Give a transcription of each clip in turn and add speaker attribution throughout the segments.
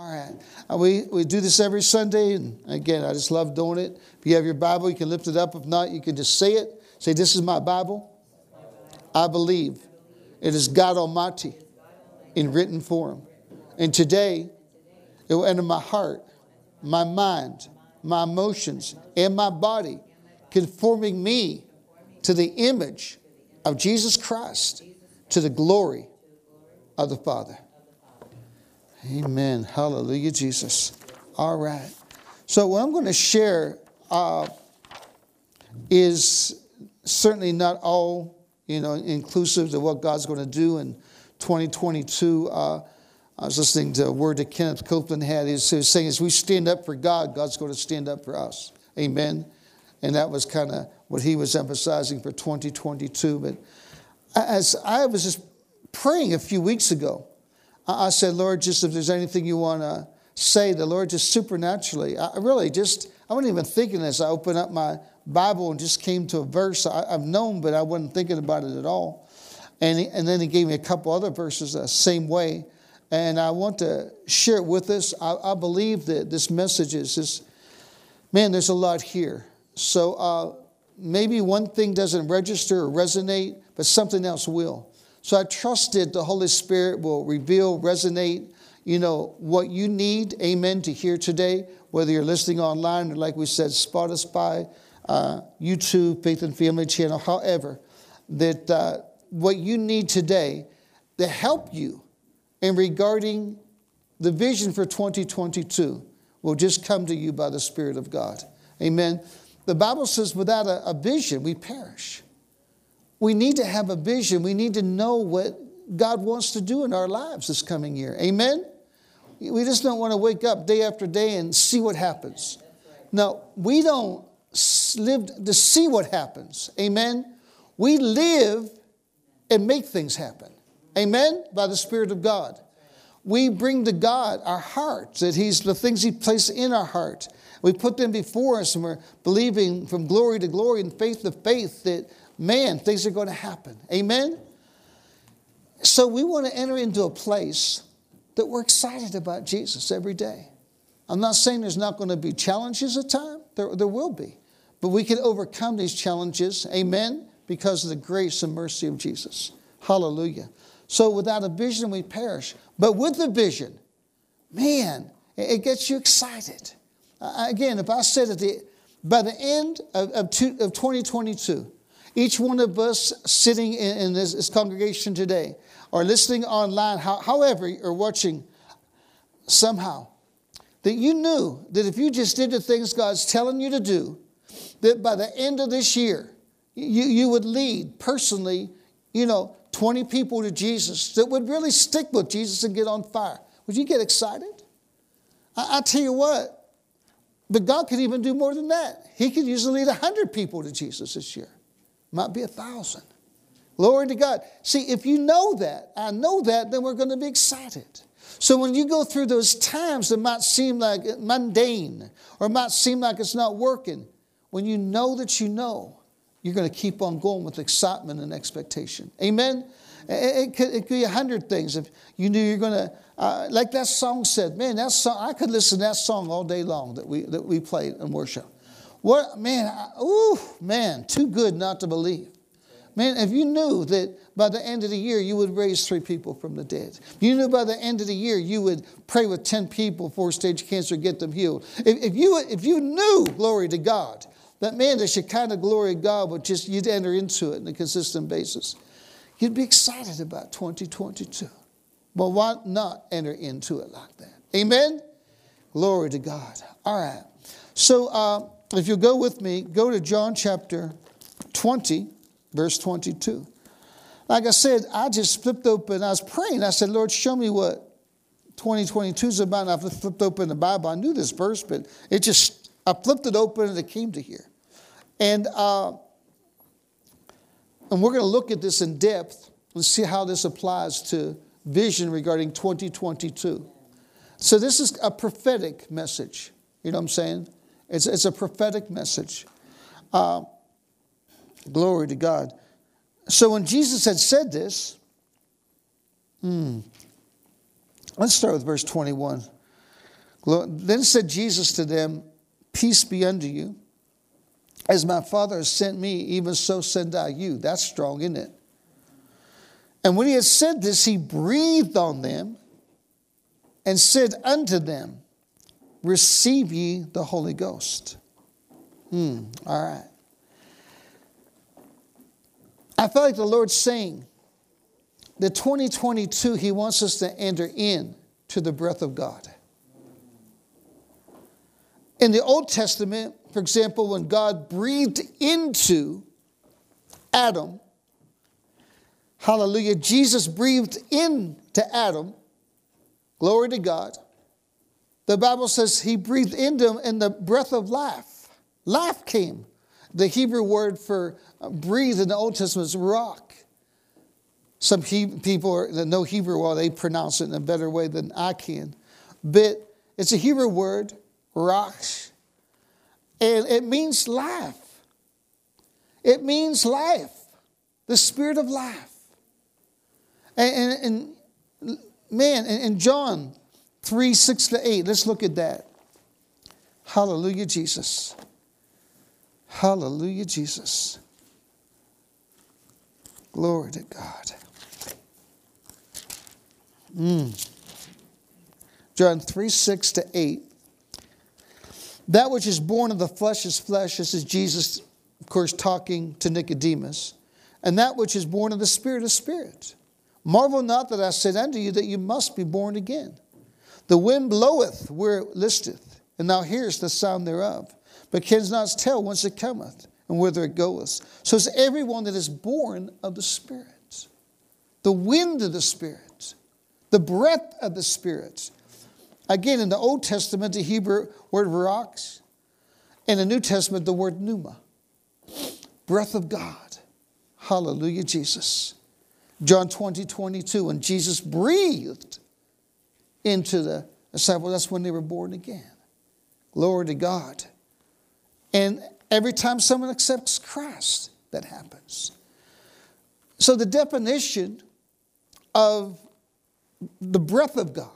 Speaker 1: All right. Uh, we, we do this every Sunday, and again, I just love doing it. If you have your Bible, you can lift it up. If not, you can just say it. Say, This is my Bible. I believe it is God Almighty in written form. And today, it will enter my heart, my mind, my emotions, and my body, conforming me to the image of Jesus Christ, to the glory of the Father. Amen. Hallelujah, Jesus. All right. So, what I'm going to share uh, is certainly not all, you know, inclusive to what God's going to do in 2022. Uh, I was listening to a word that Kenneth Copeland had. He was saying, as we stand up for God, God's going to stand up for us. Amen. And that was kind of what he was emphasizing for 2022. But as I was just praying a few weeks ago, I said, Lord, just if there's anything you want to say, the Lord just supernaturally, I really just, I wasn't even thinking this. I opened up my Bible and just came to a verse I, have known, but I wasn't thinking about it at all. And, he, and then he gave me a couple other verses the same way. And I want to share it with us. I, I believe that this message is just, man, there's a lot here. So uh, maybe one thing doesn't register or resonate, but something else will. So I trusted the Holy Spirit will reveal, resonate, you know, what you need, amen, to hear today, whether you're listening online or, like we said, Spotify, uh, YouTube, Faith and Family Channel, however, that uh, what you need today to help you in regarding the vision for 2022 will just come to you by the Spirit of God. Amen. The Bible says, without a, a vision, we perish. We need to have a vision. We need to know what God wants to do in our lives this coming year. Amen? We just don't want to wake up day after day and see what happens. No, we don't live to see what happens. Amen? We live and make things happen. Amen? By the Spirit of God. We bring to God our hearts, that He's the things He placed in our heart. We put them before us and we're believing from glory to glory and faith to faith that man, things are going to happen. Amen? So we want to enter into a place that we're excited about Jesus every day. I'm not saying there's not going to be challenges at time, there, there will be. But we can overcome these challenges, amen, because of the grace and mercy of Jesus. Hallelujah. So without a vision, we perish. But with the vision, man, it gets you excited. Uh, again, if I said at the, by the end of, of, two, of 2022, each one of us sitting in, in this, this, congregation today or listening online, how, however you're watching, somehow, that you knew that if you just did the things God's telling you to do, that by the end of this year, you, you would lead personally, you know, 20 people to Jesus that would really stick with Jesus and get on fire. Would you get excited? I, I tell you what, but God could even do more than that. He could usually lead 100 people to Jesus this year might be a thousand. Glory to God. See, if you know that, I know that, then we're going to be excited. So when you go through those times that might seem like mundane or might seem like it's not working, when you know that you know, you're going to keep on going with excitement and expectation. Amen? It, could, it could be a hundred things. If you knew you're going to, uh, like that song said, man, that song, I could listen to that song all day long that we, that we played in worship. What, man, ooh, man, too good not to believe. Man, if you knew that by the end of the year you would raise three people from the dead, you knew by the end of the year you would pray with 10 people for stage cancer, get them healed. If, if, you, if you knew, glory to God, that man, the Shekinah glory of glory God would just, you'd enter into it on a consistent basis, you'd be excited about 2022. Well, why not enter into it like that? Amen? Glory to God. All right. So, uh, if you go with me, go to John chapter 20, verse 22. Like I said, I just flipped open, I was praying. I said, Lord, show me what 2022 is about. And I flipped open the Bible. I knew this verse, but it just, I flipped it open and it came to here. And, uh, and we're going to look at this in depth and see how this applies to vision regarding 2022. So, this is a prophetic message. You know what I'm saying? It's, it's a prophetic message. Uh, glory to God. So when Jesus had said this, hmm, let's start with verse 21. Then said Jesus to them, Peace be unto you. As my Father has sent me, even so send I you. That's strong, isn't it? And when he had said this, he breathed on them and said unto them, Receive ye the Holy Ghost. Hmm, all right. I felt like the Lord's saying that 2022, He wants us to enter in to the breath of God. In the Old Testament, for example, when God breathed into Adam, hallelujah, Jesus breathed into Adam, glory to God. The Bible says he breathed into him in the breath of life. Life came. The Hebrew word for uh, breathe in the Old Testament is rock. Some he, people that know Hebrew, well, they pronounce it in a better way than I can. But it's a Hebrew word, rach, and it means life. It means life, the spirit of life. And, and, and man, in John 3 6 to 8, let's look at that. Hallelujah, Jesus. Hallelujah, Jesus. Glory to God. Mm. John 3 6 to 8. That which is born of the flesh is flesh. This is Jesus, of course, talking to Nicodemus. And that which is born of the Spirit is spirit. Marvel not that I said unto you that you must be born again. The wind bloweth where it listeth, and thou hearest the sound thereof, but canst not tell whence it cometh and whither it goeth. So is everyone that is born of the Spirit, the wind of the Spirit, the breath of the Spirit. Again, in the Old Testament, the Hebrew word "rocks," In the New Testament, the word pneuma. Breath of God. Hallelujah, Jesus. John 20, 22, when Jesus breathed into the disciples, that's when they were born again. Glory to God. And every time someone accepts Christ, that happens. So the definition of the breath of God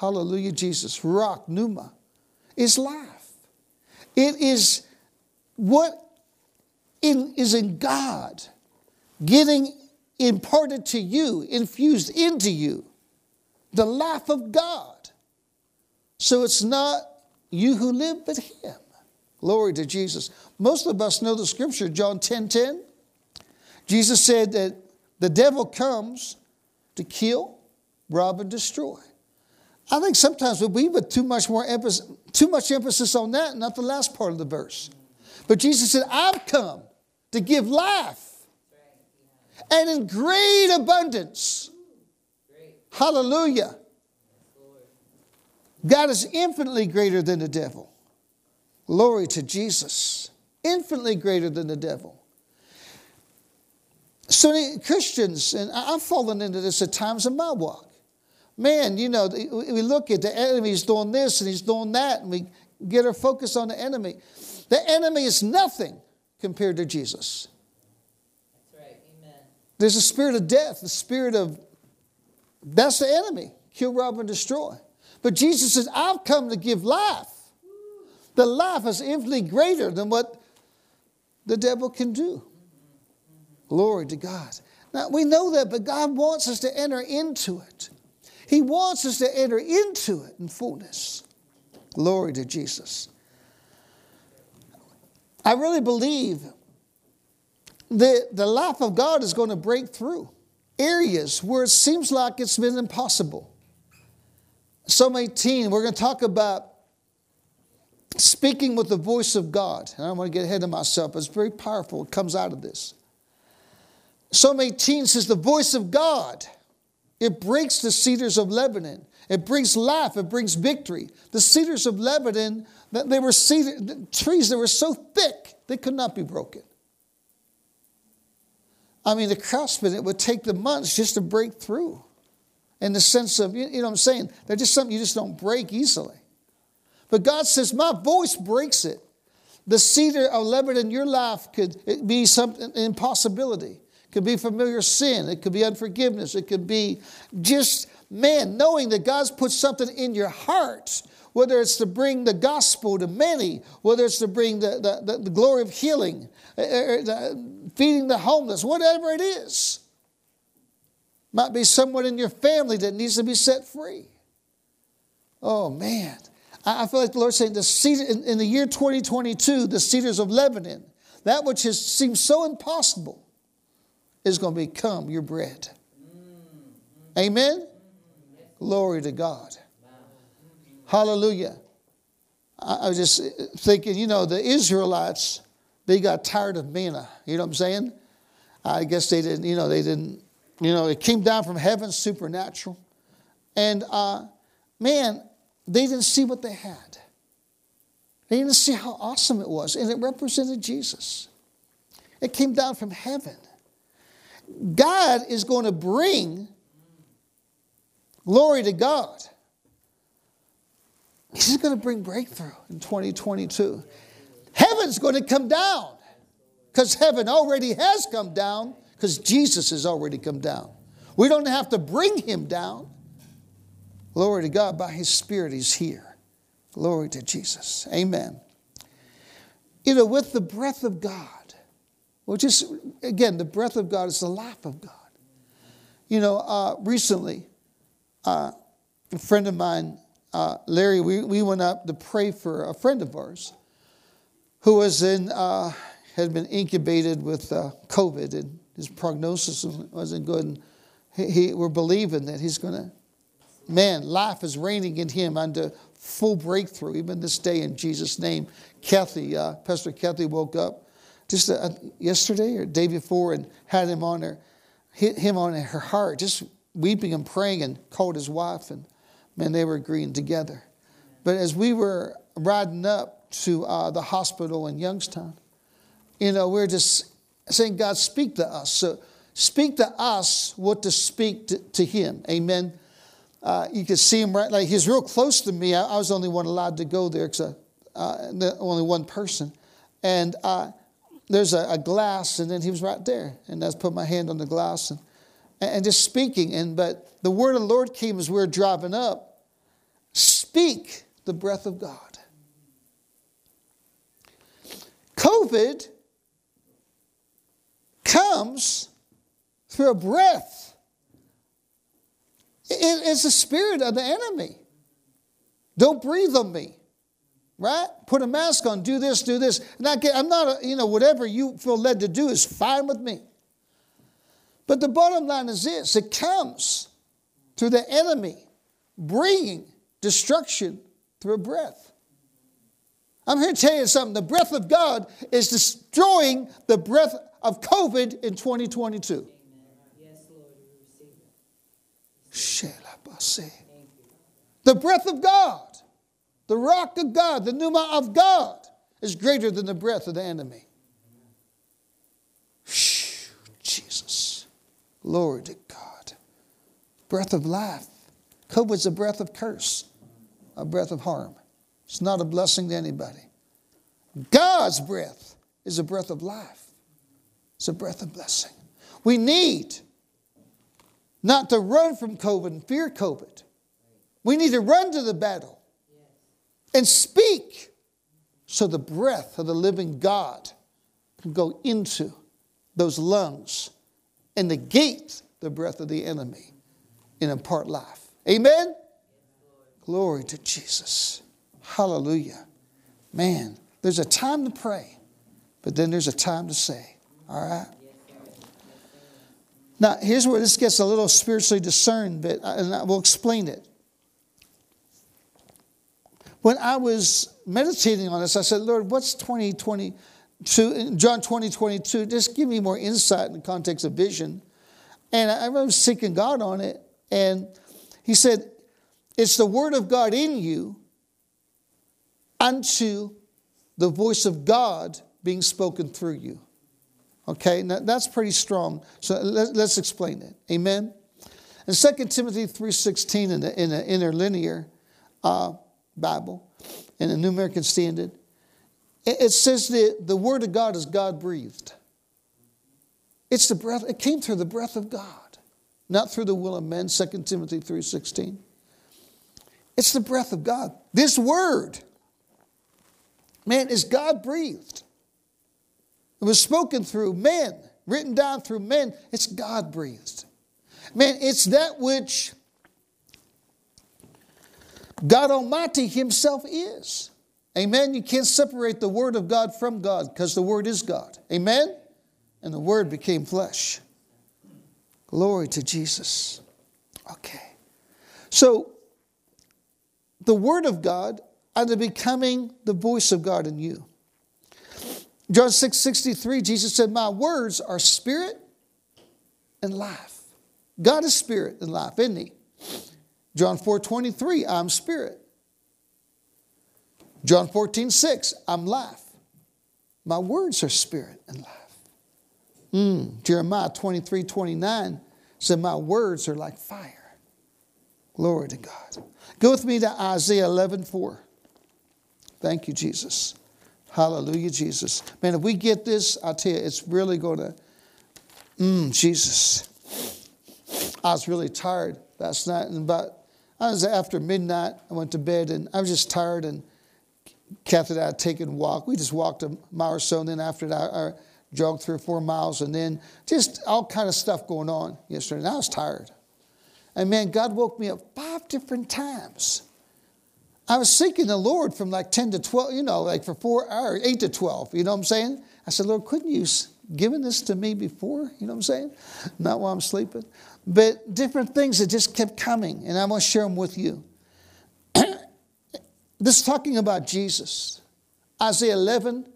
Speaker 1: hallelujah, Jesus, rock, pneuma, is life. It is what in, is in God getting imparted to you, infused into you, the life of God. So it's not you who live, but Him. Glory to Jesus. Most of us know the scripture, John 10 10. Jesus said that the devil comes to kill, rob, and destroy. I think sometimes we put too much more emphasis, too much emphasis on that, not the last part of the verse. But Jesus said, I've come to give life and in great abundance. Hallelujah. God is infinitely greater than the devil. Glory to Jesus. Infinitely greater than the devil. So Christians, and I've fallen into this at times in my walk man, you know, we look at the enemy, he's doing this and he's doing that, and we get our focus on the enemy. The enemy is nothing compared to Jesus. That's right. Amen. There's a spirit of death, the spirit of that's the enemy kill, rob, and destroy. But Jesus says, I've come to give life. The life is infinitely greater than what the devil can do. Glory to God. Now, we know that, but God wants us to enter into it. He wants us to enter into it in fullness. Glory to Jesus. I really believe that the life of God is going to break through areas where it seems like it's been impossible. Psalm 18, we're going to talk about speaking with the voice of God. And I don't want to get ahead of myself, it's very powerful. It comes out of this. Psalm 18 says, The voice of God it breaks the cedars of Lebanon. It brings life. It brings victory. The cedars of Lebanon, they were cedar, trees that were so thick they could not be broken. I mean, the craftsmen, it would take them months just to break through. In the sense of, you know what I'm saying? They're just something you just don't break easily. But God says, My voice breaks it. The cedar of Lebanon, your life could be something impossibility could be familiar sin. It could be unforgiveness. It could be just man, knowing that God's put something in your heart, whether it's to bring the gospel to many, whether it's to bring the, the, the, the glory of healing, Uh, uh, uh, feeding the homeless, whatever it is. Might be someone in your family that needs to be set free. Oh, man. I feel like the Lord's saying the cedar, in, in the year 2022, the cedars of Lebanon, that which has seemed so impossible, is going to become your bread. Mm-hmm. Amen? Glory to God. Hallelujah. I was just thinking, you know, the Israelites, they got tired of manna. You know what I'm saying? I guess they didn't, you know, they didn't, you know, it came down from heaven supernatural. And uh, man, they didn't see what they had. They didn't see how awesome it was, and it represented Jesus. It came down from heaven. God is going to bring glory to God. He's going to bring breakthrough in 2022. Heaven's going to come down because heaven already has come down because Jesus has already come down. We don't have to bring him down. Glory to God, by His Spirit, He's here. Glory to Jesus. Amen. You know, with the breath of God, which is, again, the breath of God is the life of God. You know, uh, recently, uh, a friend of mine, uh, Larry, we, we went up to pray for a friend of ours who was in, uh, had been incubated with uh, COVID, and his prognosis wasn't good. And he, he, we're believing that he's going to man, life is reigning in him under full breakthrough, even this day in Jesus' name. Kathy, uh, Pastor Kathy woke up just uh, yesterday or day before and had him on her, hit him on her heart, just weeping and praying and called his wife and man, they were agreeing together. But as we were riding up to uh, the hospital in Youngstown, you know, we we're just saying, God, speak to us. So speak to us what to speak to, to him. Amen uh, you can see him right, like he's real close to me. I, I was the only one allowed to go there because uh, the, only one person. And uh, there's a, a, glass, and then he was right there. And I put my hand on the glass and, and just speaking. And but the word of the Lord came as we were driving up. Speak the breath of God. COVID comes through a breath it's the spirit of the enemy. Don't breathe on me. Right? Put a mask on, do this, do this. Not get, I'm not, a, you know, whatever you feel led to do is fine with me. But the bottom line is this it comes through the enemy bringing destruction through a breath. I'm here to tell you something. The breath of God is destroying the breath of COVID in 2022. The breath of God, the rock of God, the pneuma of God is greater than the breath of the enemy. Jesus. Glory to God. Breath of life. COVID's a breath of curse, a breath of harm. It's not a blessing to anybody. God's breath is a breath of life, it's a breath of blessing. We need not to run from COVID and fear COVID. We need to run to the battle and speak so the breath of the living God can go into those lungs and negate the breath of the enemy and impart life. Amen? Glory to Jesus. Hallelujah. Man, there's a time to pray, but then there's a time to say. All right? Now, here's where this gets a little spiritually discerned, but and I will explain it. When I was meditating on this, I said, Lord, what's 2022? John 20, 22, just give me more insight in the context of vision. And I was seeking God on it, and He said, It's the word of God in you unto the voice of God being spoken through you. Okay, now that's pretty strong. So let, us explain it. Amen. In 2 Timothy 3.16 in the, in the interlinear uh, Bible, in the New American Standard, it, it says that the Word of God is God breathed. It's the breath, it came through the breath of God. not through the will of men, 2 Timothy 3.16. It's the breath of God. This word, man, is God breathed. It was spoken through men, written down through men. It's God breathed. Man, it's that which God Almighty Himself is. Amen. You can't separate the Word of God from God because the Word is God. Amen. And the Word became flesh. Glory to Jesus. Okay. So, the Word of God under becoming the voice of God in you. John 6 63, Jesus said, My words are spirit and life. God is spirit and life, isn't He? John 4 23, I'm spirit. John 14 6, I'm life. My words are spirit and life. Mm. Jeremiah 23 29 said, My words are like fire. Glory to God. Go with me to Isaiah 11 4. Thank you, Jesus. Hallelujah, Jesus. Man, if we get this, I tell you, it's really going to, mm, Jesus. I was really tired last night, and about, I was after midnight, I went to bed, and I was just tired, and Kathy and I had taken a walk. We just walked a mile or so, and then after that, I jogged three or four miles, and then just all kind of stuff going on yesterday, and I was tired. And man, God woke me up five different times. I was seeking the Lord from like 10 to 12, you know, like for four hours, 8 to 12. You know what I'm saying? I said, Lord, couldn't you given this to me before? You know what I'm saying? Not while I'm sleeping. But different things that just kept coming, and I want to share them with you. this is talking about Jesus. Isaiah 11,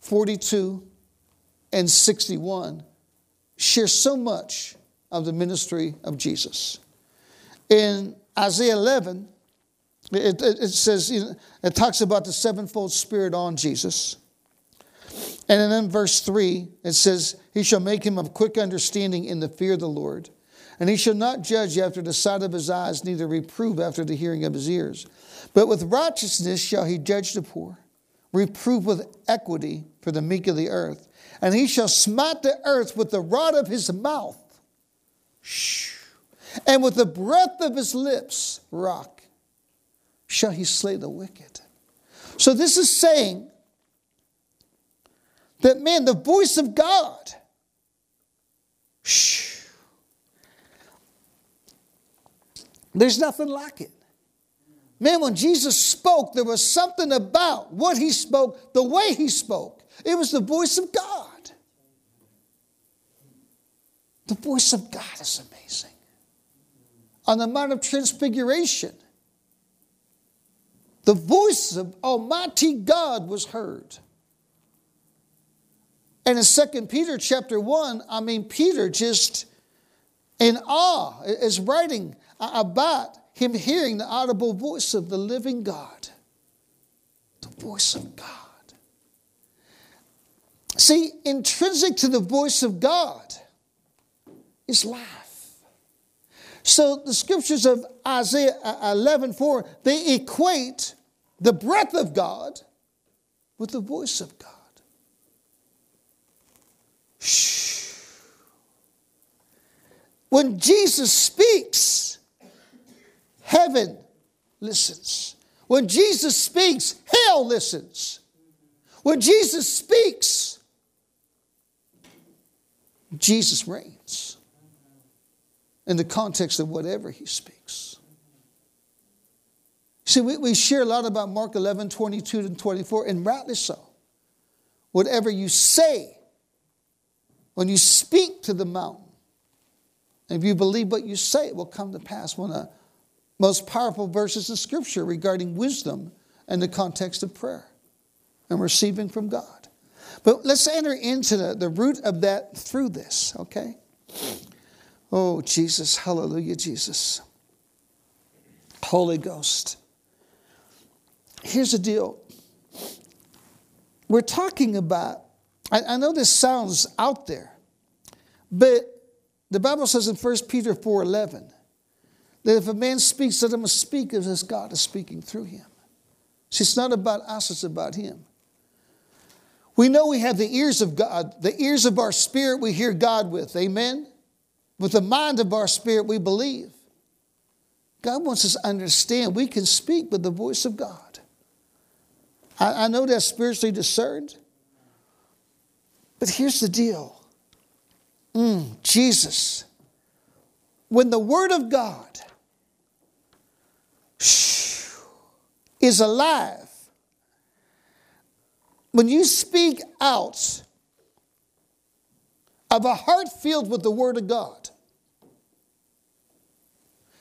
Speaker 1: 42, and 61 share so much of the ministry of Jesus. In Isaiah 11, it, it, it says, it talks about the sevenfold spirit on Jesus. And then verse 3, it says, He shall make him of quick understanding in the fear of the Lord. And he shall not judge after the sight of his eyes, neither reprove after the hearing of his ears. But with righteousness shall he judge the poor, reprove with equity for the meek of the earth. And he shall smite the earth with the rod of his mouth, and with the breath of his lips, rock, shall he slay the wicked. So this is saying that, man, the voice of God, shh, there's nothing like it. Man, when Jesus spoke, there was something about what he spoke, the way he spoke. It was the voice of God. The voice of God is amazing. On the Mount of Transfiguration, the voice of Almighty God was heard. And in 2 Peter chapter 1, I mean, Peter just in awe is writing about him hearing the audible voice of the living God. The voice of God. See, intrinsic to the voice of God is life. So the scriptures of Isaiah uh, 11 4, they equate the breath of God with the voice of God. Shh. When Jesus speaks, heaven listens. When Jesus speaks, hell listens. When Jesus speaks, Jesus reigns in the context of whatever he speaks. See, we, we share a lot about Mark 11, 22 and 24, and rightly so. Whatever you say, when you speak to the mountain, if you believe what you say, it will come to pass. One of the most powerful verses in Scripture regarding wisdom and the context of prayer and receiving from God. But let's enter into the, the root of that through this, okay? Oh, Jesus. Hallelujah, Jesus. Holy Ghost. Here's the deal. We're talking about, I, I know this sounds out there, but the Bible says in 1 Peter 4.11 that if a man speaks, let him speak as God is speaking through him. See, it's not about us, it's about him. We know we have the ears of God, the ears of our spirit we hear God with. Amen? With the mind of our spirit, we believe. God wants us to understand we can speak with the voice of God. I, I know that's spiritually discerned, but here's the deal mm, Jesus, when the Word of God is alive, when you speak out of a heart filled with the Word of God,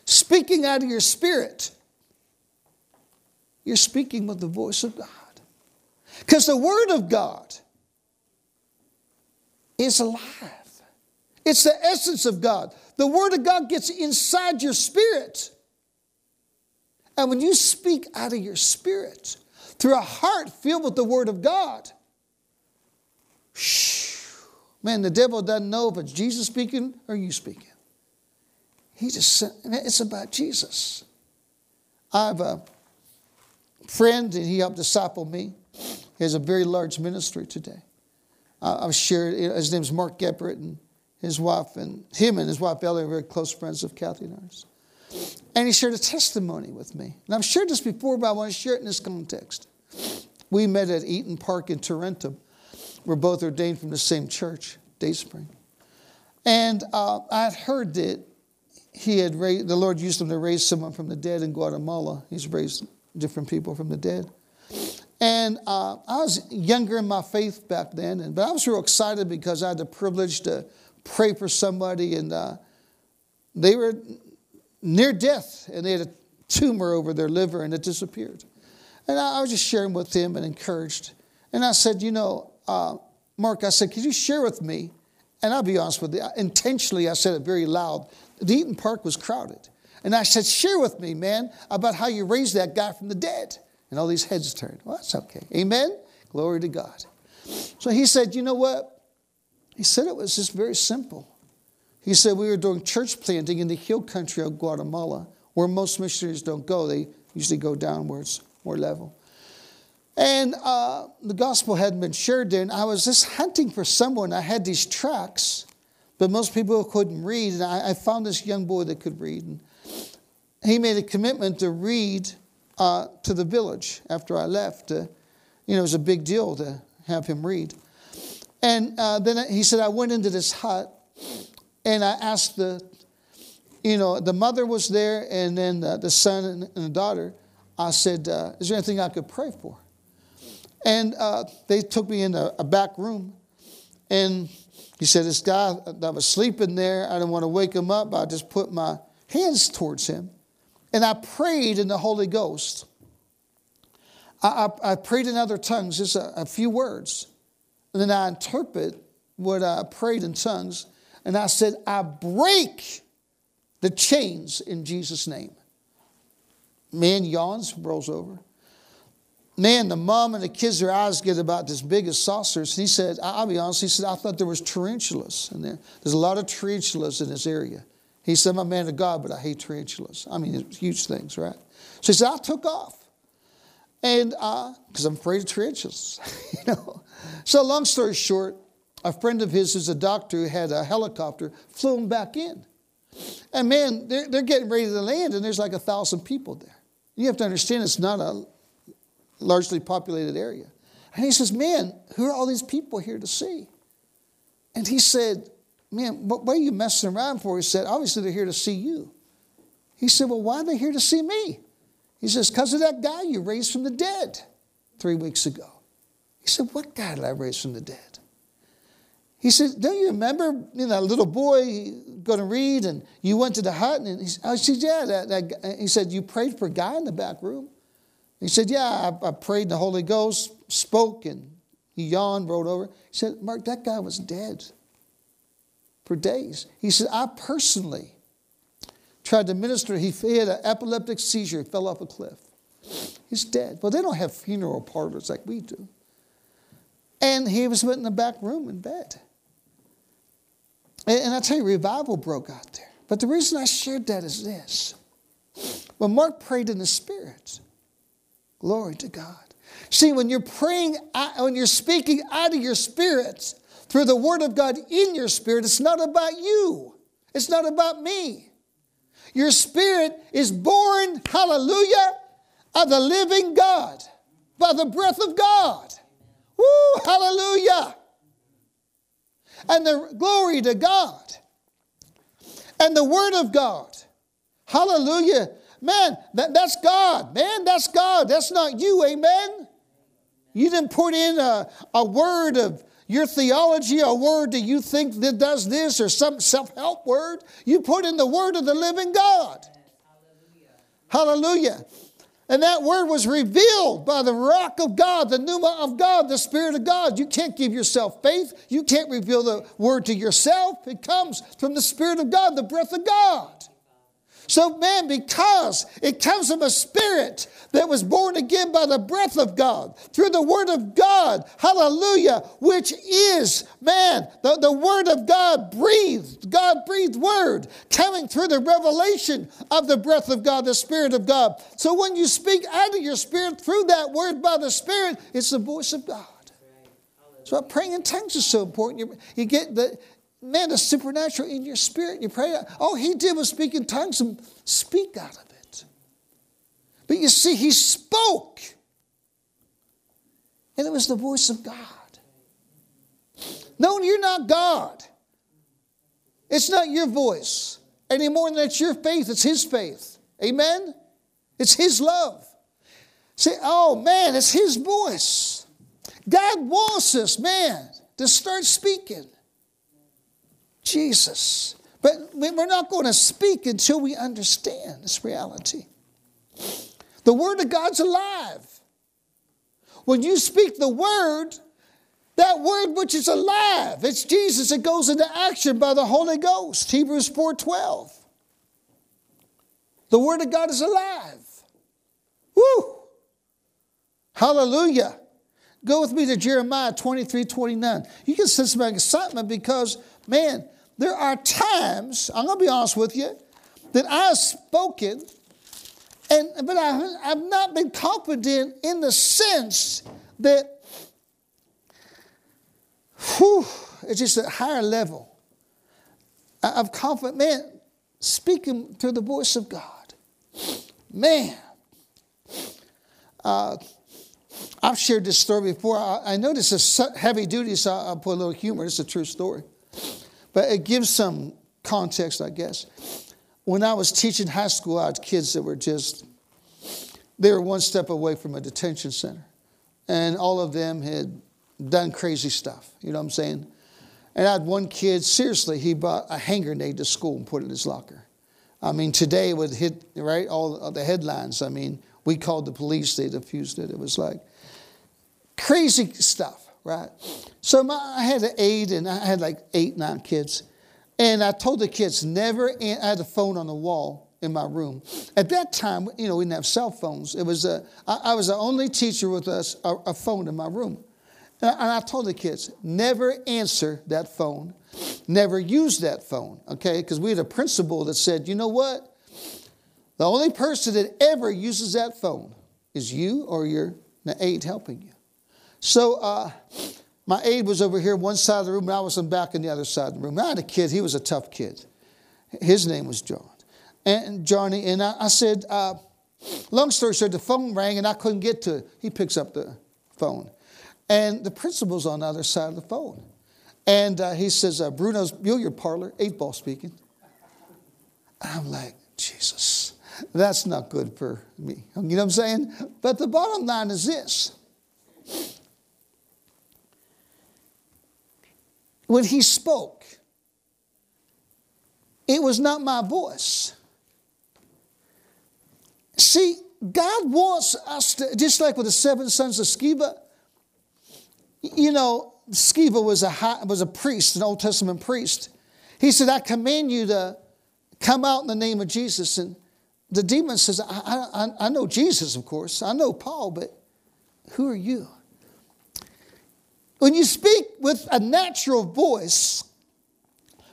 Speaker 1: speaking out of your spirit, you're speaking with the voice of God. Because the Word of God is alive. It's the essence of God. The Word of God gets inside your spirit. And when you speak out of your spirit through a heart filled with the Word of God, shh, man, the devil doesn't know if it's Jesus speaking or you speaking. He just, said, it's about Jesus. I have a friend, and he helped disciple me. He has a very large ministry today. I've shared, his name's Mark Geppert, and his wife, and him and his wife Ellie are very close friends of Kathy and ours. And he shared a testimony with me. And I've shared this before, but I want to share it in this context. We met at Eaton Park in Tarentum. We're both ordained from the same church, Dayspring. And uh, I had heard that he had raised, the Lord used him to raise someone from the dead in Guatemala. He's raised different people from the dead. And uh, I was younger in my faith back then, and, but I was real excited because I had the privilege to pray for somebody, and uh, they were near death, and they had a tumor over their liver, and it disappeared. And I, I was just sharing with him and encouraged. And I said, You know, uh, Mark, I said, Could you share with me? And I'll be honest with you, intentionally, I said it very loud. The Eaton Park was crowded. And I said, Share with me, man, about how you raised that guy from the dead. And all these heads turned. Well, that's okay. Amen? Glory to God. So he said, You know what? He said it was just very simple. He said, We were doing church planting in the hill country of Guatemala, where most missionaries don't go. They usually go downwards, more level. And uh, the gospel hadn't been shared there. And I was just hunting for someone. I had these tracts, but most people couldn't read. And I, I found this young boy that could read. And he made a commitment to read uh, to the village after I left. Uh, you know, it was a big deal to have him read. And uh, then he said, I went into this hut and I asked the, you know, the mother was there and then the, son and, and, the daughter. I said, uh, Is there anything I could pray for? And uh, they took me in a, a, back room. And he said, This guy that was sleeping there, I didn't want to wake him up. I just put my hands towards him. And I prayed in the Holy Ghost. I, I, I prayed in other tongues, just a, a few words. And then I interpret what I prayed in tongues. And I said, I break the chains in Jesus' name. Man yawns, rolls over. Man, the mom and the kids, their eyes get about this big as saucers. He said, I'll be honest, he said, I thought there was tarantulas in there. There's a lot of tarantulas in this area. He said, I'm a man of God, but I hate tarantulas. I mean, huge things, right? So he said, I took off. And because I'm afraid of tarantulas, you know. So long story short, a friend of his who's a doctor who had a helicopter flew him back in. And man, they're, they're getting ready to land, and there's like a thousand people there. You have to understand it's not a largely populated area. And he says, Man, who are all these people here to see? And he said, Man, what, what are you messing around for? He said, Obviously, they're here to see you. He said, Well, why are they here to see me? He says, Because of that guy you raised from the dead three weeks ago. He said, What guy did I raise from the dead? He said, Don't you remember, you know, little boy going to read and you went to the hut? And he, oh, I said, Yeah. That, that, he said, You prayed for a guy in the back room? He said, Yeah, I, I prayed in the Holy Ghost, spoke, and he yawned, rolled over. He said, Mark, that guy was dead for days. He said, I personally tried to minister. He had an epileptic seizure, he fell off a cliff. He's dead. Well, they don't have funeral parlors like we do. And he was put in the back room in bed. And I tell you, revival broke out there. But the reason I shared that is this. When Mark prayed in the Spirit, glory to God. See, when you're praying, uh, when you're speaking out of your spirit through the Word of God in your spirit, it's not about you. It's not about me. Your spirit is born, hallelujah, of the living God by the breath of God. Woo, hallelujah. And the glory to God. And the word of God. Hallelujah. Man, that, that's God. Man, that's God. That's not you. Amen. You didn't put in a, a word of your theology, a word that you think that does this or some self help word. You put in the word of the living God. Hallelujah. And that word was revealed by the rock of God, the pneuma of God, the Spirit of God. You can't give yourself faith. You can't reveal the word to yourself. It comes from the Spirit of God, the breath of God. So, man, because it comes from a spirit that was born again by the breath of God, through the word of God, hallelujah, which is, man, the, the word of God breathed, God breathed word coming through the revelation of the breath of God, the Spirit of God. So when you speak out of your spirit through that word by the Spirit, it's the voice of God. That's why praying in tongues is so important. You, you get the, man, the supernatural in your spirit. You pray, all he did was speak in tongues and speak out of it. But you see, he spoke. And it was the voice of God. No, you're not God. It's not your voice any more than it's your faith, it's his faith. Amen? It's his love. Say, oh man, it's his voice. God wants us, man, to start speaking. Jesus. But we're not going to speak until we understand this reality. The Word of God's alive. When you speak the Word, that Word which is alive, it's Jesus. It goes into action by the Holy Ghost. Hebrews 4.12. The Word of God is alive. Woo! Hallelujah. Go with me to Jeremiah 23, 29. You can sense my excitement because, man, there are times, I'm going to be honest with you, that I've spoken, and, but I, I've not been confident in the sense that, whew, it's just a higher level of confidence. Man, speaking through the voice of God. Man. Uh, I've shared this story before. I, I know this is heavy duty, so I'll put a little humor. It's a true story. But it gives some context, I guess. When I was teaching high school, I had kids that were just, they were one step away from a detention center. And all of them had done crazy stuff. You know what I'm saying? And I had one kid, seriously, he brought a hand grenade to school and put it in his locker. I mean, today would hit, right, all the headlines. I mean, we called the police, they defused it. It was like crazy stuff right? So my, I had an aide, and I had like eight, nine kids. And I told the kids, never, I had a phone on the wall in my room. At that time, you know, we didn't have cell phones. It was a, I, I was the only teacher with us, a, a phone in my room. And I, and I told the kids, never answer that phone. Never use that phone, okay? Because we had a principal that said, you know what? The only person that ever uses that phone is you or your aide helping you. So uh, my aide was over here one side of the room, and I was back in the other side of the room. I had a kid, he was a tough kid. His name was John. And Johnny, and I, I said, uh, long story short, the phone rang and I couldn't get to it. He picks up the phone. And the principal's on the other side of the phone. And uh, he says, uh, Bruno's billiard parlor, eight ball speaking. I'm like, Jesus, that's not good for me. You know what I'm saying? But the bottom line is this when he spoke, it was not my voice. See, God wants us to, just like with the seven sons of Sceva, you know, Sceva was a, high, was a priest, an Old Testament priest. He said, I command you to come out in the name of Jesus. And the demon says, I, I, I know Jesus, of course. I know Paul, but who are you? When you speak with a natural voice,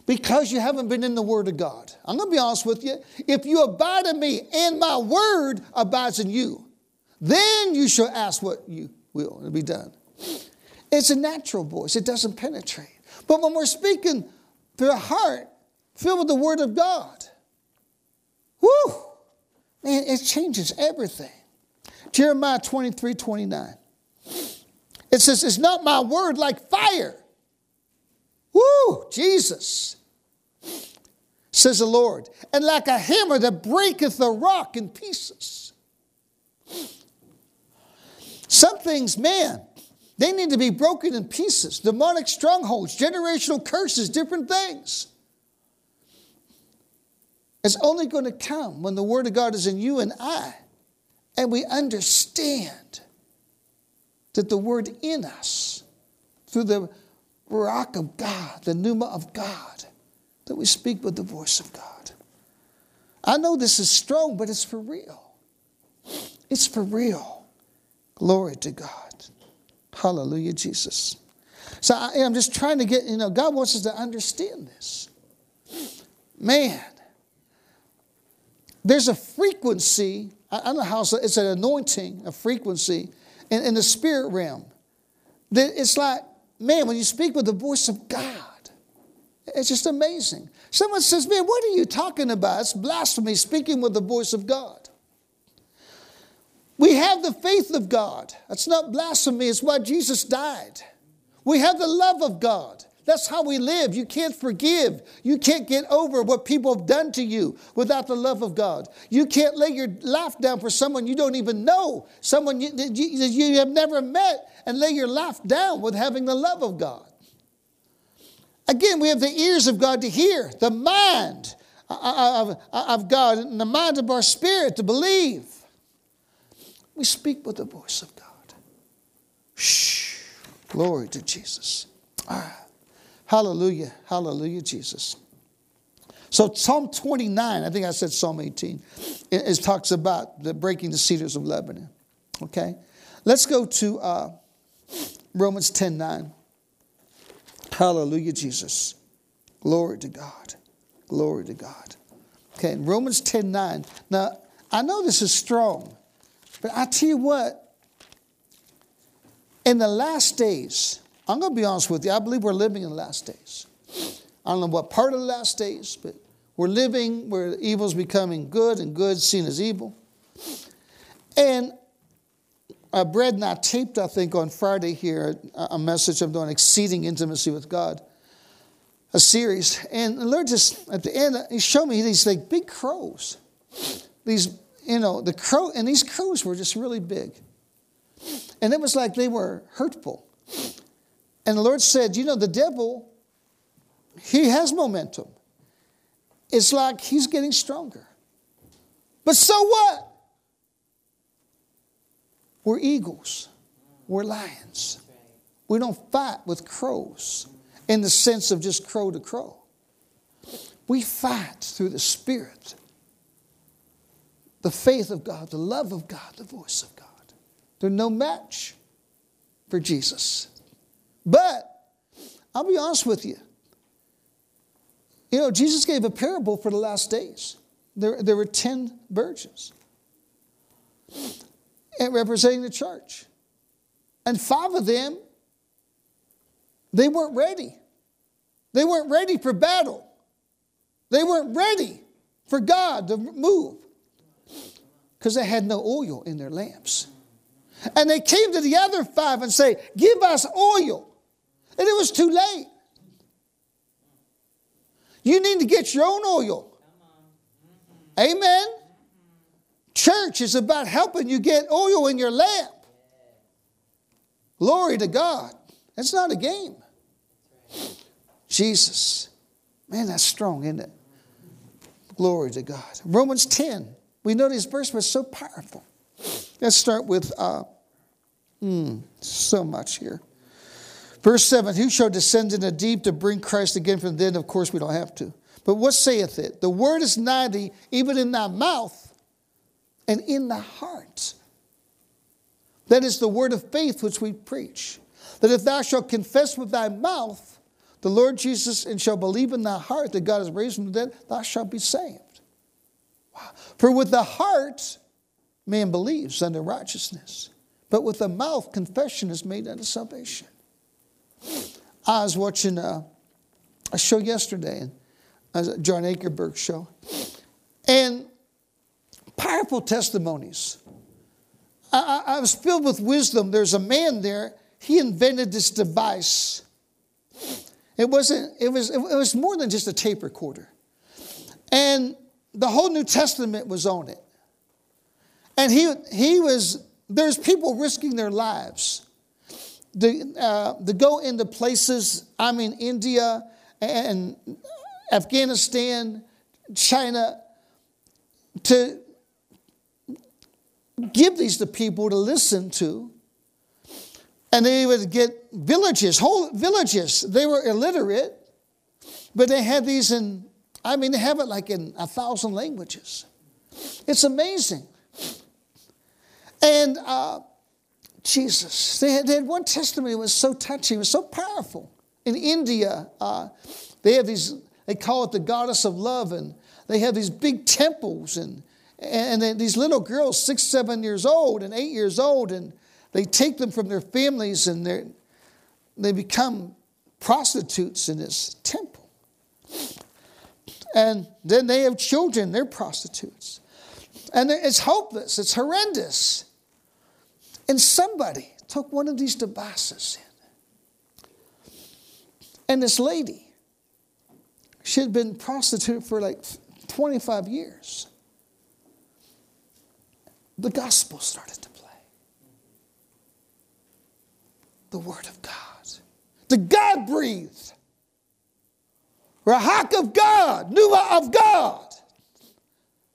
Speaker 1: because you haven't been in the Word of God. I'm going to be honest with you. If you abide in me and my Word abides in you, then you shall ask what you will. And it'll be done. It's a natural voice, it doesn't penetrate. But when we're speaking through a heart, filled with the Word of God. Woo! Man, it changes everything. Jeremiah 23 29. It says, It's not my word like fire. Woo! Jesus, says the Lord, and like a hammer that breaketh the rock in pieces. Some things, man, they need to be broken in pieces. Demonic strongholds, generational curses, different things. It's only going to come when the Word of God is in you and I, and we understand that the Word in us, through the rock of God, the pneuma of God, that we speak with the voice of God. I know this is strong, but it's for real. It's for real. Glory to God. Hallelujah, Jesus. So I, am just trying to get, you know, God wants us to understand this. Man, there's a frequency, I don't know how it's an anointing, a frequency in, in the spirit realm. That it's like, man, when you speak with the voice of God, it's just amazing. Someone says, man, what are you talking about? It's blasphemy speaking with the voice of God. We have the faith of God. That's not blasphemy, it's why Jesus died. We have the love of God. That's how we live. You can't forgive. You can't get over what people have done to you without the love of God. You can't lay your life down for someone you don't even know, someone you, you, you have never met, and lay your life down with having the love of God. Again, we have the ears of God to hear, the mind uh, uh, uh, of, of God, and the mind of our spirit to believe. We speak with the voice of God. Shh. Glory to Jesus. All right. Hallelujah. Hallelujah, Jesus. So Psalm 29, I think I said Psalm 18, it, it talks about the breaking the cedars of Lebanon. Okay? Let's go to uh, Romans 10 9. Hallelujah, Jesus. Glory to God. Glory to God. Okay, Romans 10 9. Now, I know this is strong, but I tell you what, in the last days, I'm going to be honest with you. I believe we're living in the last days. I don't know what part of the last days, but we're living where evil's becoming good and good seen as evil. And I read and I taped, I think, on Friday here a message I'm doing exceeding intimacy with God, a series. And the Lord just, at the end, He showed me these like big crows. These, you know, the crow, and these crows were just really big. And it was like they were hurtful. And the Lord said, You know, the devil, he has momentum. It's like he's getting stronger. But so what? We're eagles, we're lions. We don't fight with crows in the sense of just crow to crow. We fight through the Spirit, the faith of God, the love of God, the voice of God. They're no match for Jesus. But I'll be honest with you. You know, Jesus gave a parable for the last days. There, there were 10 virgins representing the church. And five of them, they weren't ready. They weren't ready for battle. They weren't ready for God to move because they had no oil in their lamps. And they came to the other five and say, Give us oil. And it was too late. You need to get your own oil. Amen. Church is about helping you get oil in your lamp. Glory to God. It's not a game. Jesus. Man, that's strong, isn't it? Glory to God. Romans 10. We know this verse was so powerful. Let's start with uh, mm, so much here. Verse 7 Who shall descend in the deep to bring Christ again from the dead? Of course, we don't have to. But what saith it? The word is nigh thee, even in thy mouth and in thy heart. That is the word of faith which we preach. That if thou shalt confess with thy mouth the Lord Jesus and shalt believe in thy heart that God has raised him from the dead, thou shalt be saved. Wow. For with the heart man believes unto righteousness, but with the mouth confession is made unto salvation. I was watching a, a show yesterday, and John Ankerberg show. And powerful testimonies. I, I, I was filled with wisdom. There's a man there, he invented this device. It wasn't, it was, it was more than just a tape recorder. And the whole New Testament was on it. And he, he was, there's people risking their lives to, uh, to go into places, I mean, India and Afghanistan, China, to give these to people to listen to. And they would get villages, whole villages. They were illiterate, but they had these in, I mean, they have it like in a thousand languages. It's amazing. And uh, Jesus, they had, they had, one testimony that was so touching, it was so powerful. In India, uh, they have these, they call it the goddess of love, and they have these big temples, and, and these little girls, six, seven years old, and eight years old, and they take them from their families and they they become prostitutes in this temple. And then they have children, they're prostitutes. And it's hopeless, it's horrendous. And somebody took one of these devices in. And this lady, she had been prostitute for like 25 years. The gospel started to play. The word of God. The God breathed. Ruach of God, pneuma of God.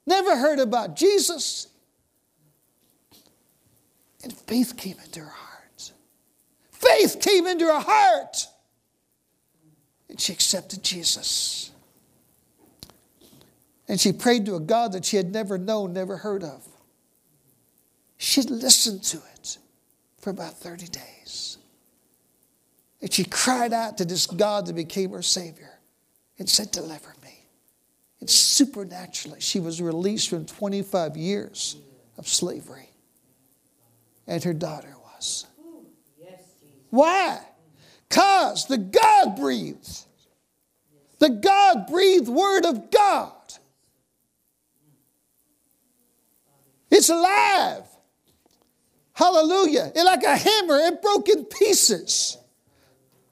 Speaker 1: Never heard about Jesus. And faith came into her heart. Faith came into her heart. And she accepted Jesus. And she prayed to a God that she had never known, never heard of. She listened to it for about 30 days. And she cried out to this God that became her Savior and said, Deliver me. And supernaturally, she was released from 25 years of slavery and her daughter was. Why? Because the God breathed, the God breathed Word of God. It's alive. Hallelujah. It like a hammer, it broke in pieces.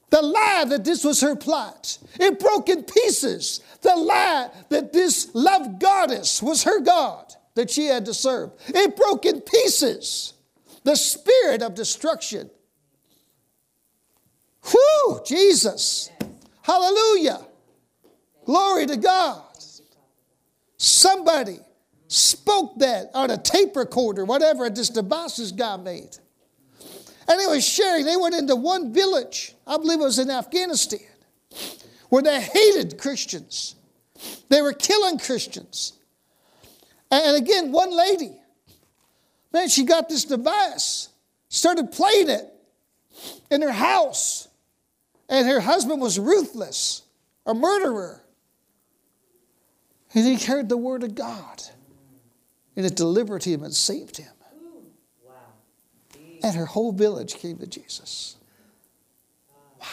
Speaker 1: The lie that this was her plot. It broke in pieces. The lie that this love goddess was her God that she had to serve. It broke in pieces the spirit of destruction. Whew, Jesus. Hallelujah. Glory to God. Somebody spoke that on a tape recorder, whatever this Damascus guy made. And they were sharing, they went into one village, I believe it was in Afghanistan, where they hated Christians. They were killing Christians. And again, one lady, Man, she got this device, started playing it in her house, and her husband was ruthless, a murderer. And he heard the word of God, and it delivered him and saved him. And her whole village came to Jesus. Wow.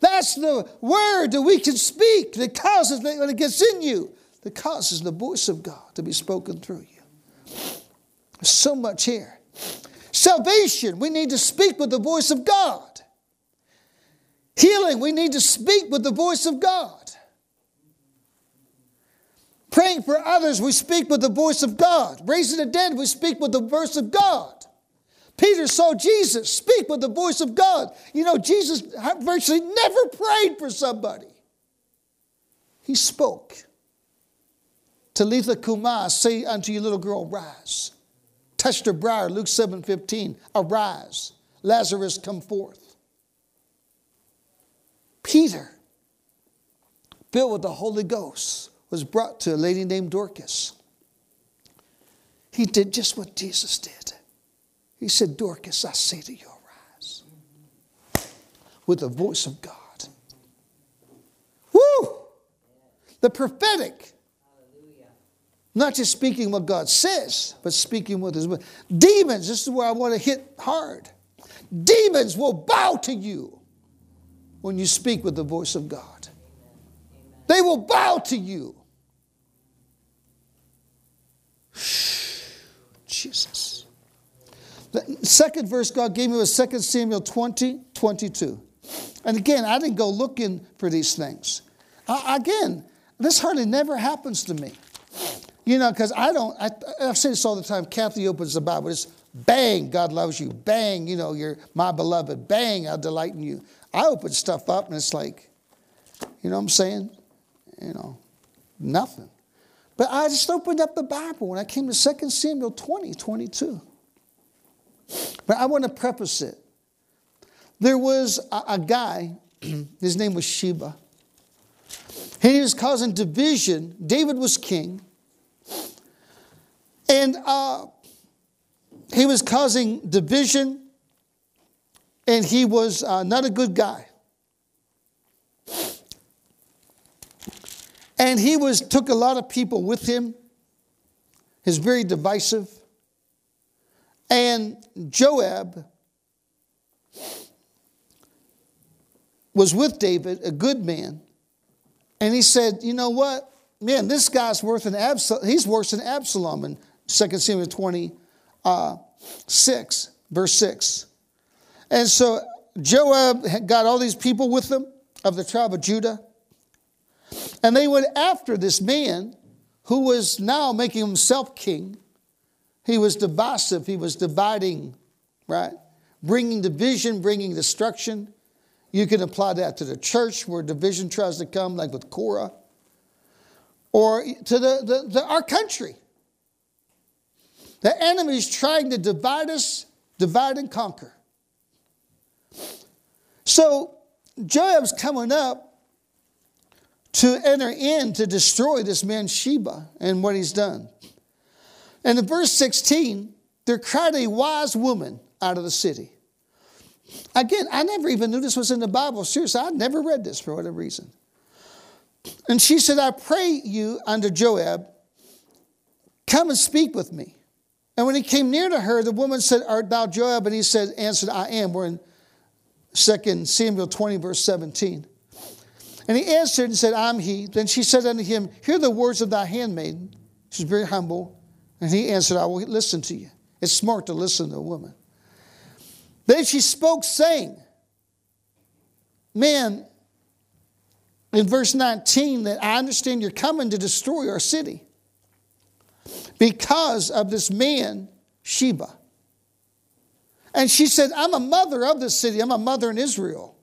Speaker 1: That's the word that we can speak that causes, when it gets in you, that causes the voice of God to be spoken through you. So much here. Salvation, we need to speak with the voice of God. Healing, we need to speak with the voice of God. Praying for others, we speak with the voice of God. Raising the dead, we speak with the voice of God. Peter saw Jesus speak with the voice of God. You know, Jesus virtually never prayed for somebody, he spoke. Talitha Kuma, say unto your little girl, rise touched briar, Luke 7 15, arise, Lazarus come forth. Peter, filled with the Holy Ghost, was brought to a lady named Dorcas. He did just what Jesus did. He said, Dorcas, I say to you, arise. With the voice of God. Woo! The prophetic not just speaking what God says, but speaking what His word. Demons, this is where I want to hit hard. Demons will bow to you when you speak with the voice of God. They will bow to you. Jesus. The second verse God gave me was 2 Samuel 20, 22. And again, I didn't go looking for these things. I, again, this hardly never happens to me. You know, because I don't, I, I say this all the time. Kathy opens the Bible, it's bang, God loves you. Bang, you know, you're my beloved. Bang, I delight in you. I open stuff up and it's like, you know what I'm saying? You know, nothing. But I just opened up the Bible when I came to 2 Samuel 20, 22. But I want to preface it. There was a, a guy, his name was Sheba. He was causing division. David was king. And uh, he was causing division, and he was uh, not a good guy. And he was took a lot of people with him. He's very divisive. And Joab was with David, a good man, and he said, You know what? Man, this guy's worth an Absalom. He's worse than Absalom in 2 Samuel 26, uh, verse 6. And so Joab got all these people with him of the tribe of Judah. And they went after this man who was now making himself king. He was divisive, he was dividing, right? Bringing division, bringing destruction. You can apply that to the church where division tries to come, like with Korah, or to the, the, the our country. The enemy is trying to divide us, divide and conquer. So Joab's coming up to enter in to destroy this man Sheba and what he's done. And in verse 16, there cried a wise woman out of the city. Again, I never even knew this was in the Bible. Seriously, I'd never read this for whatever reason. And she said, I pray you unto Joab, come and speak with me. And when he came near to her, the woman said, Art thou Joab? And he said, answered, I am. We're in 2 Samuel 20, verse 17. And he answered and said, I'm he. Then she said unto him, Hear the words of thy handmaiden. She's very humble. And he answered, I will listen to you. It's smart to listen to a woman. Then she spoke, saying, Man, in verse 19, that I understand you're coming to destroy our city because of this man, Sheba. And she said, I'm a mother of this city, I'm a mother in Israel.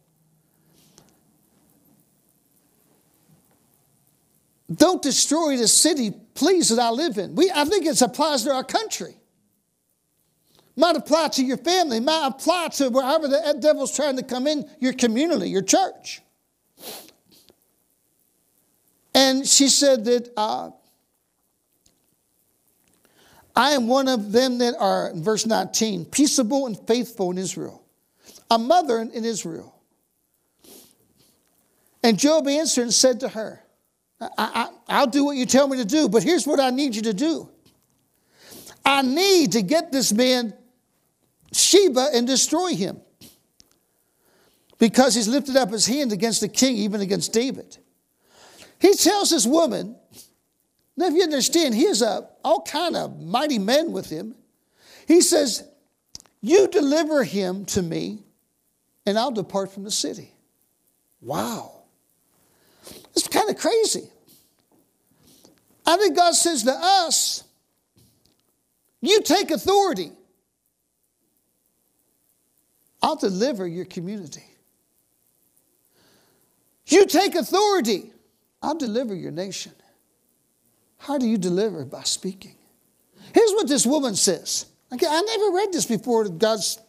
Speaker 1: Don't destroy the city, please, that I live in. We, I think it applies to our country. Might apply to your family, might apply to wherever the devil's trying to come in, your community, your church. And she said that uh, I am one of them that are, in verse 19, peaceable and faithful in Israel, a mother in Israel. And Joab answered and said to her, I, will do what you tell me to do, but here's what I need you to do. I need to get this man Sheba and destroy him because he's lifted up his hand against the king, even against David. He tells this woman, now if you understand, he has a, all kind of mighty men with him. He says, you deliver him to me and I'll depart from the city. Wow. It's kind of crazy. I think God says to us, you take authority. I'll deliver your community. You take authority, I'll deliver your nation. How do you deliver? By speaking. Here's what this woman says. Okay, I never read this before. God's.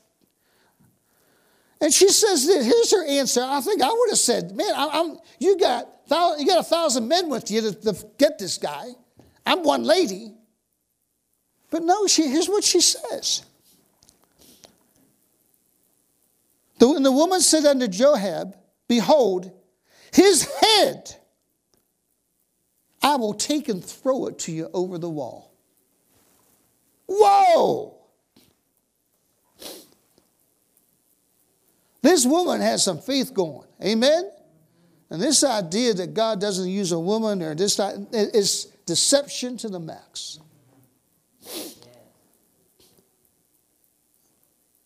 Speaker 1: And she says that here's her answer. I think I would have said, "Man, I, am you got you got a thousand men with you to, to get this guy. I'm one lady." But no, she here's what she says. And the woman said unto Joab, Behold, his head I will take and throw it to you over the wall. Whoa! This woman has some faith going. Amen? And this idea that God doesn't use a woman or this is deception to the max.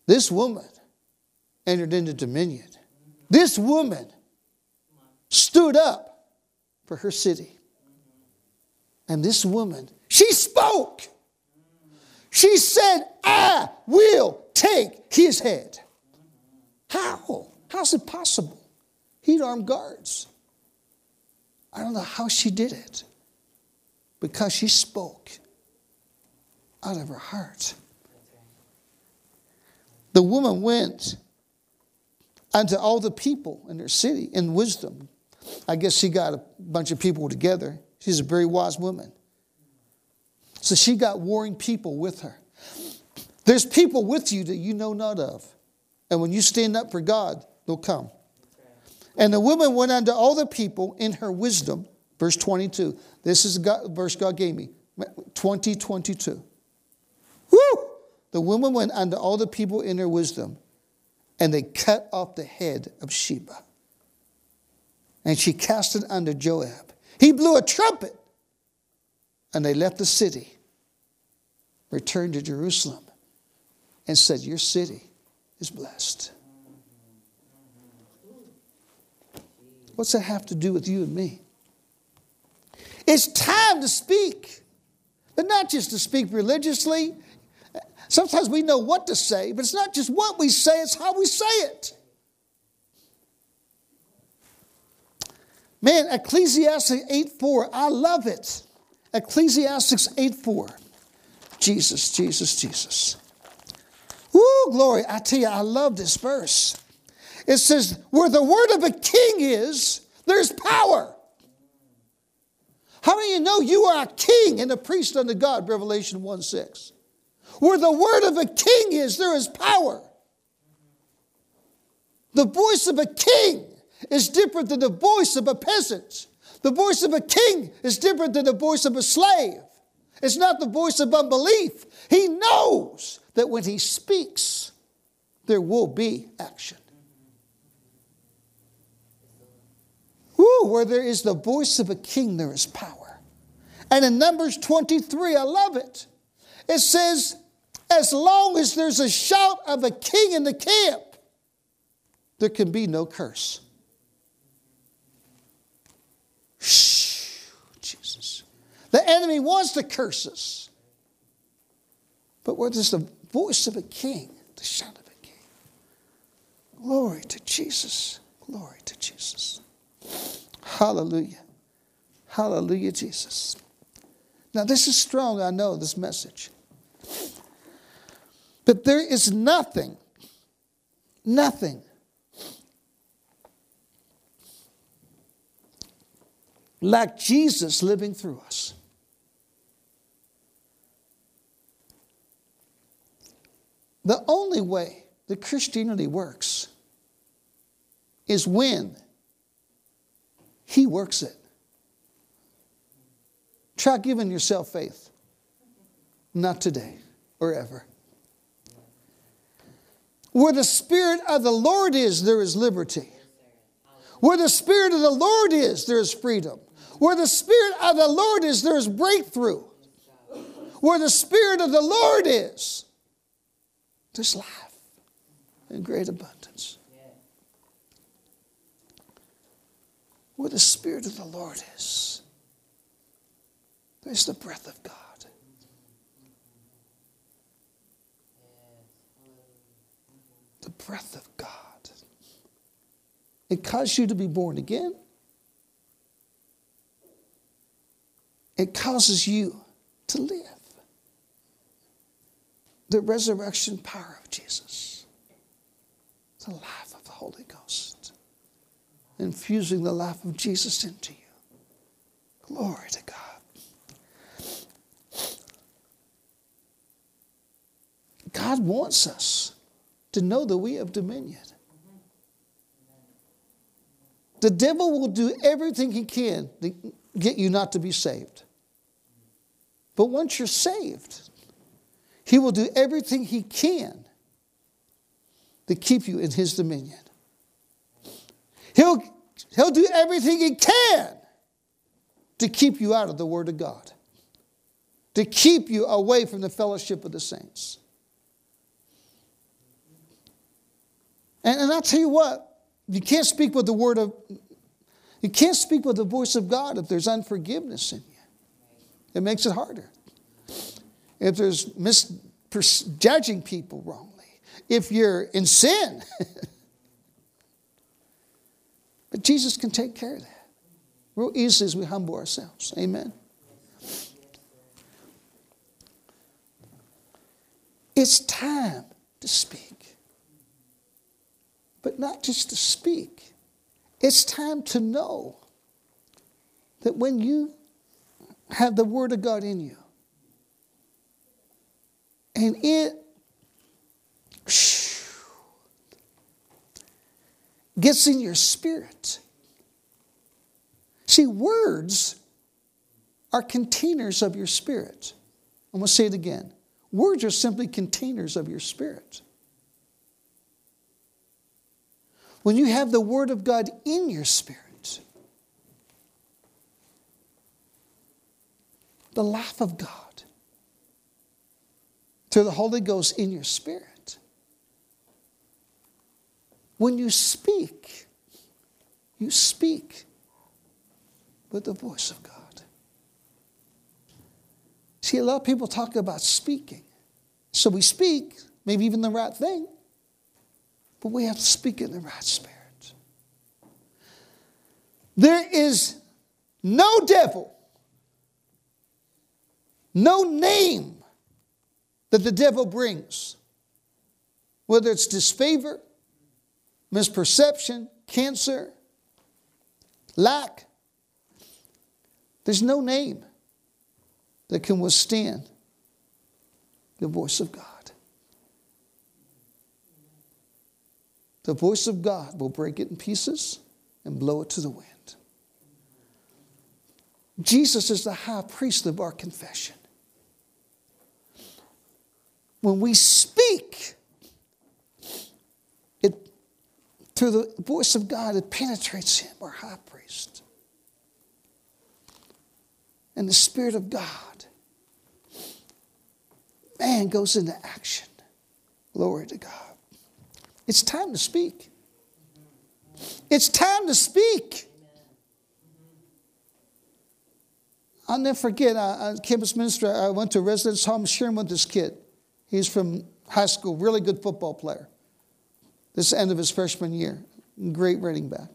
Speaker 1: This woman entered into dominion. This woman stood up for her city. And this woman, she spoke. She said, I will take his head. How? How's it possible? He'd armed guards. I don't know how she did it because she spoke out of her heart. The woman went unto all the people in her city in wisdom. I guess she got a bunch of people together. She's a very wise woman. So she got warring people with her. There's people with you that you know not of. And when you stand up for God, they'll come. And the woman went unto all the people in her wisdom. Verse 22. This is the verse God gave me. 2022. Woo! The woman went unto all the people in her wisdom, and they cut off the head of Sheba. And she cast it unto Joab. He blew a trumpet, and they left the city, returned to Jerusalem, and said, Your city is blessed. What's that have to do with you and me? It's time to speak, but not just to speak religiously. Sometimes we know what to say, but it's not just what we say, it's how we say it. Man, Ecclesiastes 8 4, I love it. Ecclesiastes 8 4. Jesus, Jesus, Jesus. Woo, glory. I tell you, I love this verse. It says, where the word of a king is, there's power. How many of you know you are a king and a priest unto God? Revelation 1 6. Where the word of a king is, there is power. The voice of a king is different than the voice of a peasant. The voice of a king is different than the voice of a slave. It's not the voice of unbelief. He knows that when he speaks, there will be action. Woo, where there is the voice of a king, there is power. And in Numbers 23, I love it. It says, as long as there's a shout of a king in the camp, there can be no curse. Jesus. The enemy wants to curse us. But where there's the voice of a king, the shout of a king. Glory to Jesus. Glory to Jesus. Hallelujah. Hallelujah, Jesus. Now, this is strong, I know, this message. But there is nothing, nothing like Jesus living through us. The only way that Christianity works is when he works it. Try giving yourself faith. Not today or ever. Where the Spirit of the Lord is, there is liberty. Where the Spirit of the Lord is, there is freedom. Where the Spirit of the Lord is, there is breakthrough. Where the Spirit of the Lord is, there's life in great abundance. where the Spirit of the Lord is, there's the breath of God. The breath of God. It caused you to be born again. It causes you to live. The resurrection power of Jesus, the life of the Holy Ghost infusing the life of Jesus into you. Glory to God. God wants us to know that we have dominion. The devil will do everything he can to get you not to be saved. But once you're saved, he will do everything he can to keep you in his dominion. He'll he'll do everything he can to keep you out of the Word of God, to keep you away from the fellowship of the saints. And, and I'll tell you what, you can't speak with the word of, you can't speak with the voice of God if there's unforgiveness in you. It makes it harder. If there's misjudging people wrongly, if you're in sin. but Jesus can take care of that real easily as we humble ourselves. Amen. It's time to speak. But not just to speak, it's time to know that when you have the Word of God in you, and it gets in your spirit. See, words are containers of your spirit. I'm going to say it again. Words are simply containers of your spirit. When you have the Word of God in your spirit, the life of God through the Holy Ghost in your spirit, when you speak, you speak with the voice of God. See, a lot of people talk about speaking. So we speak, maybe even the right thing, but we have to speak in the right spirit. There is no devil, no name that the devil brings, whether it's disfavor, misperception, cancer, lack, there's no name that can withstand the voice of God. The voice of God will break it in pieces and blow it to the wind. Jesus is the high priest of our confession. When we speak, it through the voice of God, it penetrates him, our high priest. And the Spirit of God, man, goes into action. Glory to God. It's time to speak. It's time to speak. I'll never forget, I, I campus minister, I went to a residence home sharing with this kid. He's from high school, really good football player. This is the end of his freshman year. Great running back.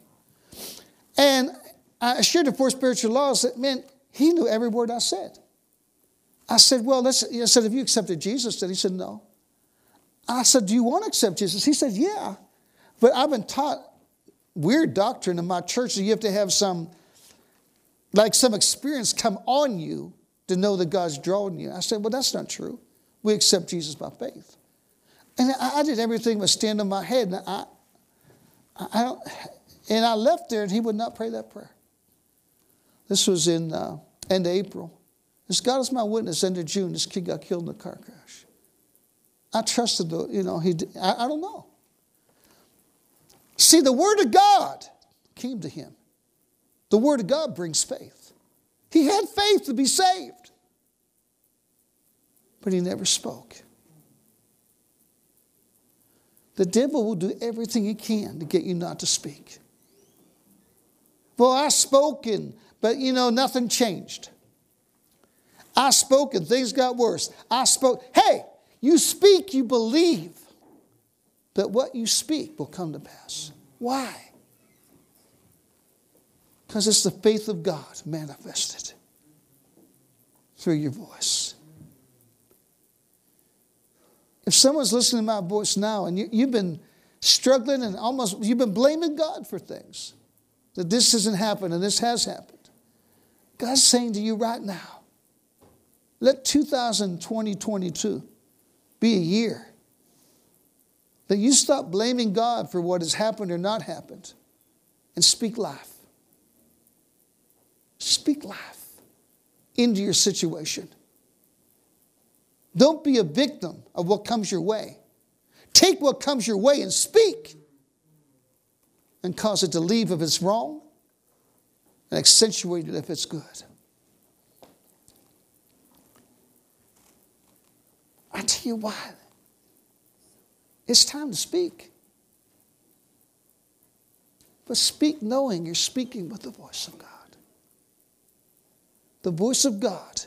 Speaker 1: And I shared the four spiritual laws that, man, he knew every word I said. I said, well, let's, I said, have you accepted Jesus? And he said, no. I said, do you want to accept Jesus? He said, yeah. But I've been taught weird doctrine in my church that you have to have some, like some experience come on you to know that God's drawing you. I said, well, that's not true. We accept Jesus by faith. And I, I did everything but stand on my head. And I, I, don't, and I left there, and he would not pray that prayer. This was in uh, end of April. This God is my witness. End of June, this kid got killed in a car crash. I trusted the, you know, he. I, I don't know. See, the word of God came to him. The word of God brings faith. He had faith to be saved but he never spoke. The devil will do everything he can to get you not to speak. Well, I spoken, but you know, nothing changed. I spoke and things got worse. I spoke. Hey, you speak, you believe that what you speak will come to pass. Why? Because it's the faith of God manifested through your voice. If someone's listening to my voice now and you, you've been struggling and almost, you've been blaming God for things, that this hasn't happened and this has happened, God's saying to you right now, let 2020 be a year that you stop blaming God for what has happened or not happened and speak life. Speak life into your situation. Don't be a victim of what comes your way. Take what comes your way and speak and cause it to leave if it's wrong and accentuate it if it's good. I tell you why. It's time to speak. But speak knowing you're speaking with the voice of God. The voice of God.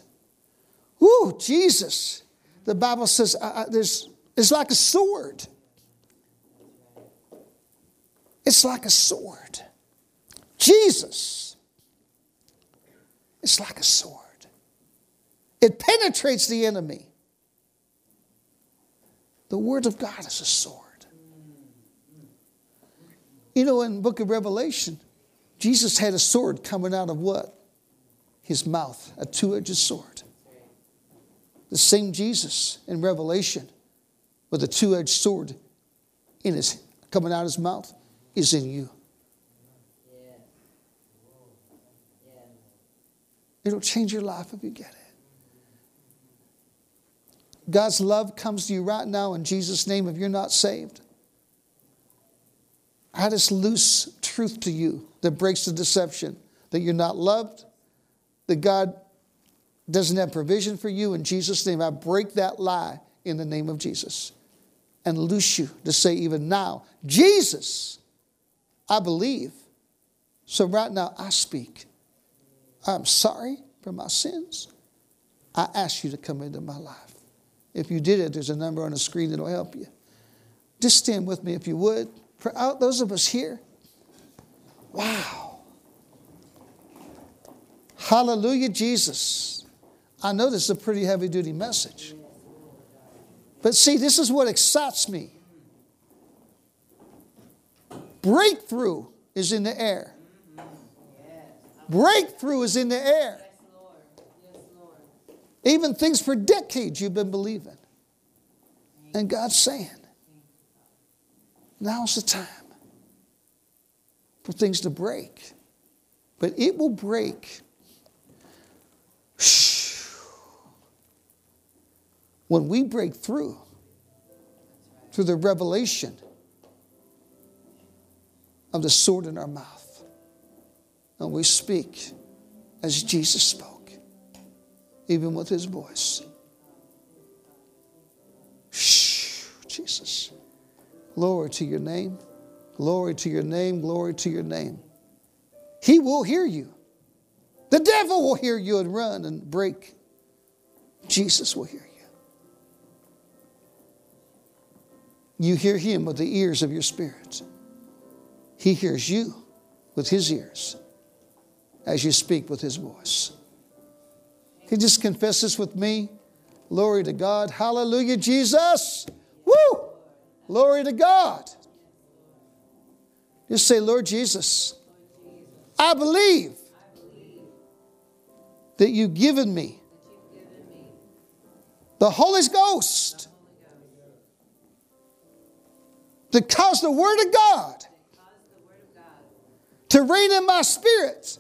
Speaker 1: Woo, Jesus. The Bible says uh, there's, it's like a sword. It's like a sword. Jesus. It's like a sword. It penetrates the enemy. The word of God is a sword. You know, in the book of Revelation, Jesus had a sword coming out of what? His mouth, a two edged sword. The same Jesus in Revelation with a two edged sword in his, coming out of his mouth is in you. It'll change your life if you get it. God's love comes to you right now in Jesus' name if you're not saved. I just loose truth to you that breaks the deception that you're not loved, that God doesn't have provision for you. In Jesus' name, I break that lie in the name of Jesus and loose you to say, even now, Jesus, I believe. So right now, I speak. I'm sorry for my sins. I ask you to come into my life. If you did it, there's a number on the screen that'll help you. Just stand with me if you would. For those of us here, wow. Hallelujah, Jesus. I know this is a pretty heavy duty message. But see, this is what excites me. Breakthrough is in the air. Breakthrough is in the air. Even things for decades you've been believing. And God's saying, Now's the time for things to break. But it will break when we break through, through the revelation of the sword in our mouth. And we speak as Jesus spoke, even with his voice. Shh, Jesus. Glory to your name. Glory to your name. Glory to your name. He will hear you. The devil will hear you and run and break. Jesus will hear you. You hear him with the ears of your spirit. He hears you with his ears as you speak with his voice. Can you just confess this with me? Glory to God. Hallelujah, Jesus. Woo! Glory to God. Just say, Lord Jesus, I believe that you've given me the Holy Ghost to cause the Word of God to reign in my spirit